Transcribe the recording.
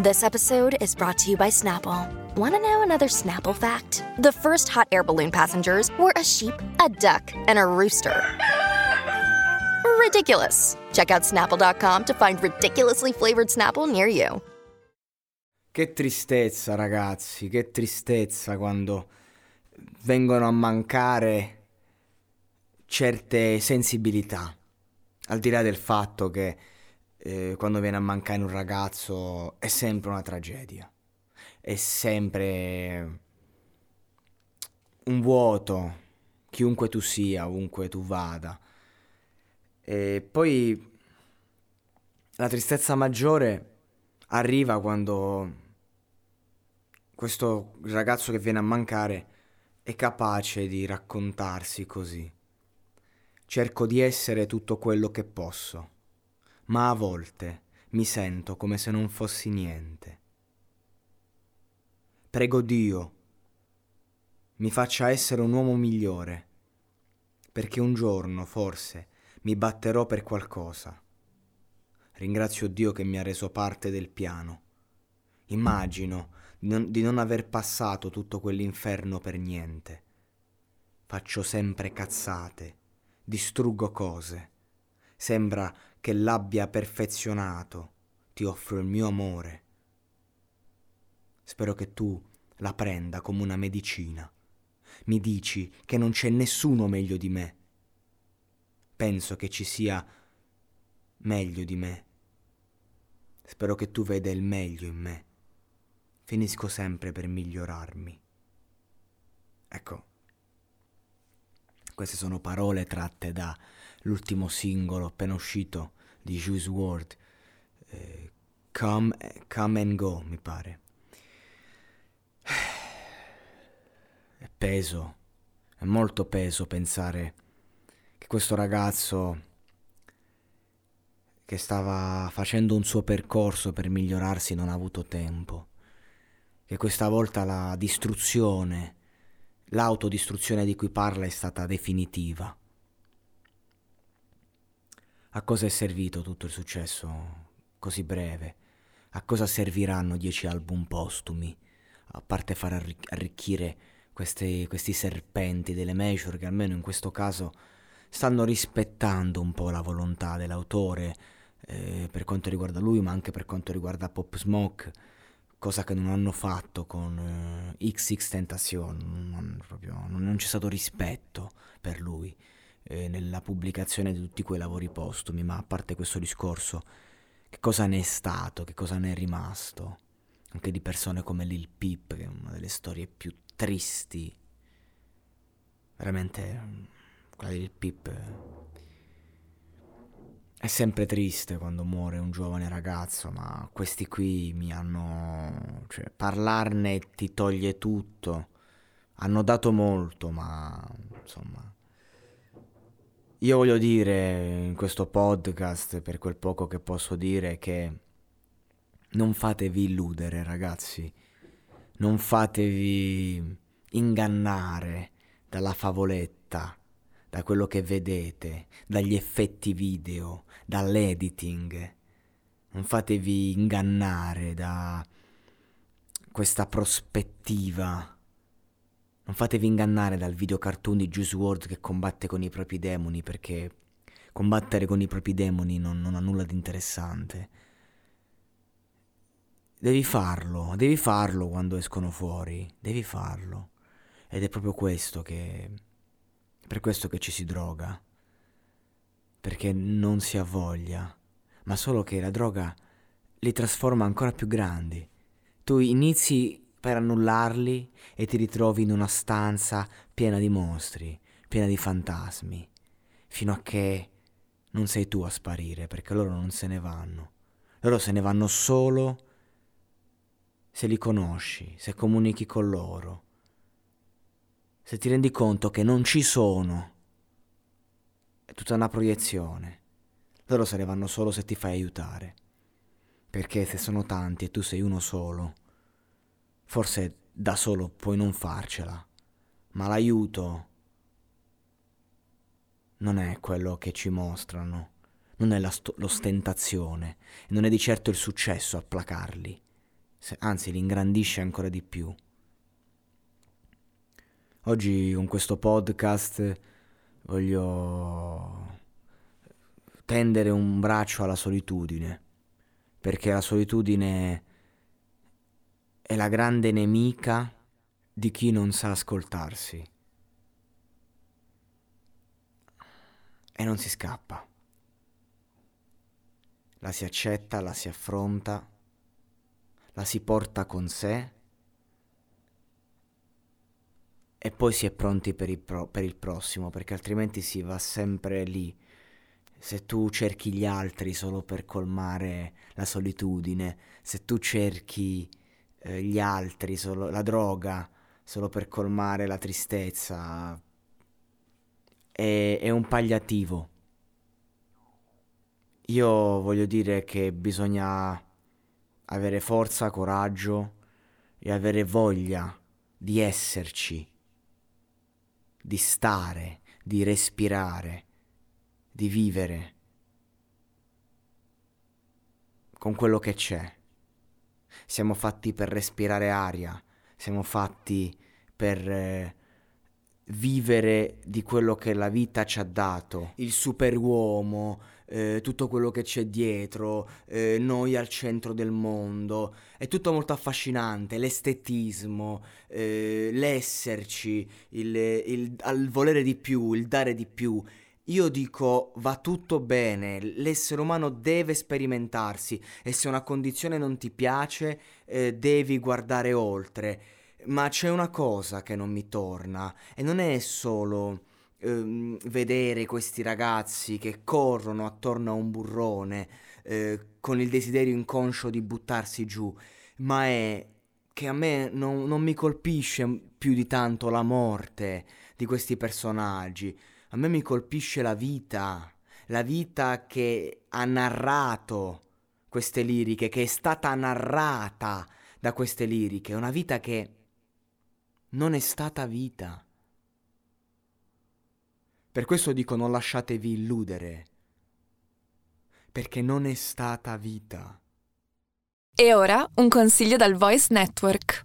This episode is brought to you by Snapple. Want to know another Snapple fact? The first hot air balloon passengers were a sheep, a duck, and a rooster. Ridiculous. Check out snapple.com to find ridiculously flavored Snapple near you. Che tristezza, ragazzi, che tristezza quando vengono a mancare certe sensibilità. Al di là del fatto che eh, quando viene a mancare un ragazzo è sempre una tragedia, è sempre un vuoto, chiunque tu sia, ovunque tu vada. E poi la tristezza maggiore arriva quando questo ragazzo che viene a mancare è capace di raccontarsi così. Cerco di essere tutto quello che posso ma a volte mi sento come se non fossi niente. Prego Dio, mi faccia essere un uomo migliore, perché un giorno, forse, mi batterò per qualcosa. Ringrazio Dio che mi ha reso parte del piano. Immagino di non, aver passato tutto quell'inferno per niente. Faccio sempre cazzate, distruggo cose. Sembra che l'abbia perfezionato. Ti offro il mio amore. Spero che tu la prenda come una medicina. Mi dici che non c'è nessuno meglio di me. Penso che ci sia meglio di me. Spero che tu veda il meglio in me. Finisco sempre per migliorarmi. Ecco, queste sono parole tratte dall'ultimo singolo appena uscito di Juice WRLD, eh, come, come and Go, mi pare. È peso, è molto peso pensare che questo ragazzo che stava facendo un suo percorso per migliorarsi non ha avuto tempo, che questa volta la distruzione, l'autodistruzione di cui parla è stata definitiva. A cosa è servito tutto il successo così breve? A cosa serviranno dieci album postumi? A parte far arricchire questi, questi serpenti delle major che almeno in questo caso stanno rispettando un po' la volontà dell'autore eh, per quanto riguarda lui, ma anche per quanto riguarda Pop Smoke, cosa che non hanno fatto con eh, XX Tentacion, non, non c'è stato rispetto per lui eh, nella pubblicazione di tutti quei lavori postumi, ma a parte questo discorso, che cosa ne è stato, che cosa ne è rimasto? Anche di persone come Lil Peep, che è una delle storie più tristi. Veramente, quella di Lil Peep è sempre triste quando muore un giovane ragazzo, ma questi qui mi hanno... cioè, parlarne ti toglie tutto. Hanno dato molto, ma insomma io voglio dire in questo podcast, per quel poco che posso dire, che non fatevi illudere, ragazzi. Non fatevi ingannare dalla favoletta, da quello che vedete, dagli effetti video, dall'editing. Non fatevi ingannare da questa prospettiva non fatevi ingannare dal video cartoon di Juice WRLD che combatte con i propri demoni perché combattere con i propri demoni non, non ha nulla di interessante. Devi farlo, devi farlo quando escono fuori, devi farlo. Ed è proprio questo che... per questo che ci si droga. Perché non si ha voglia, ma solo che la droga li trasforma ancora più grandi. Tu inizi per annullarli e ti ritrovi in una stanza piena di mostri, piena di fantasmi, fino a che non sei tu a sparire perché loro non se ne vanno. Loro se ne vanno solo se li conosci, se comunichi con loro, se ti rendi conto che non ci sono. È tutta una proiezione. Loro se ne vanno solo se ti fai aiutare. Perché se sono tanti e tu sei uno solo, forse da solo puoi non farcela, ma l'aiuto non è quello che ci mostrano, non è sto- l'ostentazione, non è di certo il successo a placarli, se, anzi li ingrandisce ancora di più. Oggi con questo podcast voglio tendere un braccio alla solitudine, perché la solitudine è la grande nemica di chi non sa ascoltarsi. E non si scappa. La si accetta, la si affronta, la si porta con sé e poi si è pronti per il, pro- per il prossimo, perché altrimenti si va sempre lì. Se tu cerchi gli altri solo per colmare la solitudine, se tu cerchi eh, gli altri, solo, la droga, solo per colmare la tristezza, è, è un pagliativo. Io voglio dire che bisogna avere forza, coraggio e avere voglia di esserci, di stare, di respirare, di vivere con quello che c'è. Siamo fatti per respirare aria, siamo fatti per eh, vivere di quello che la vita ci ha dato. Il superuomo, eh, tutto quello che c'è dietro, eh, noi al centro del mondo. È tutto molto affascinante, l'estetismo, eh, l'esserci, il, il, il volere di più, il dare di più. Io dico va tutto bene, l'essere umano deve sperimentarsi e se una condizione non ti piace eh, devi guardare oltre. Ma c'è una cosa che non mi torna e non è solo ehm, vedere questi ragazzi che corrono attorno a un burrone eh, con il desiderio inconscio di buttarsi giù, ma è che a me non, non mi colpisce più di tanto la morte di questi personaggi, a me mi colpisce la vita, la vita che ha narrato queste liriche, che è stata narrata da queste liriche, una vita che non è stata vita. Per questo dico non lasciatevi illudere, perché non è stata vita. E ora un consiglio dal Voice Network.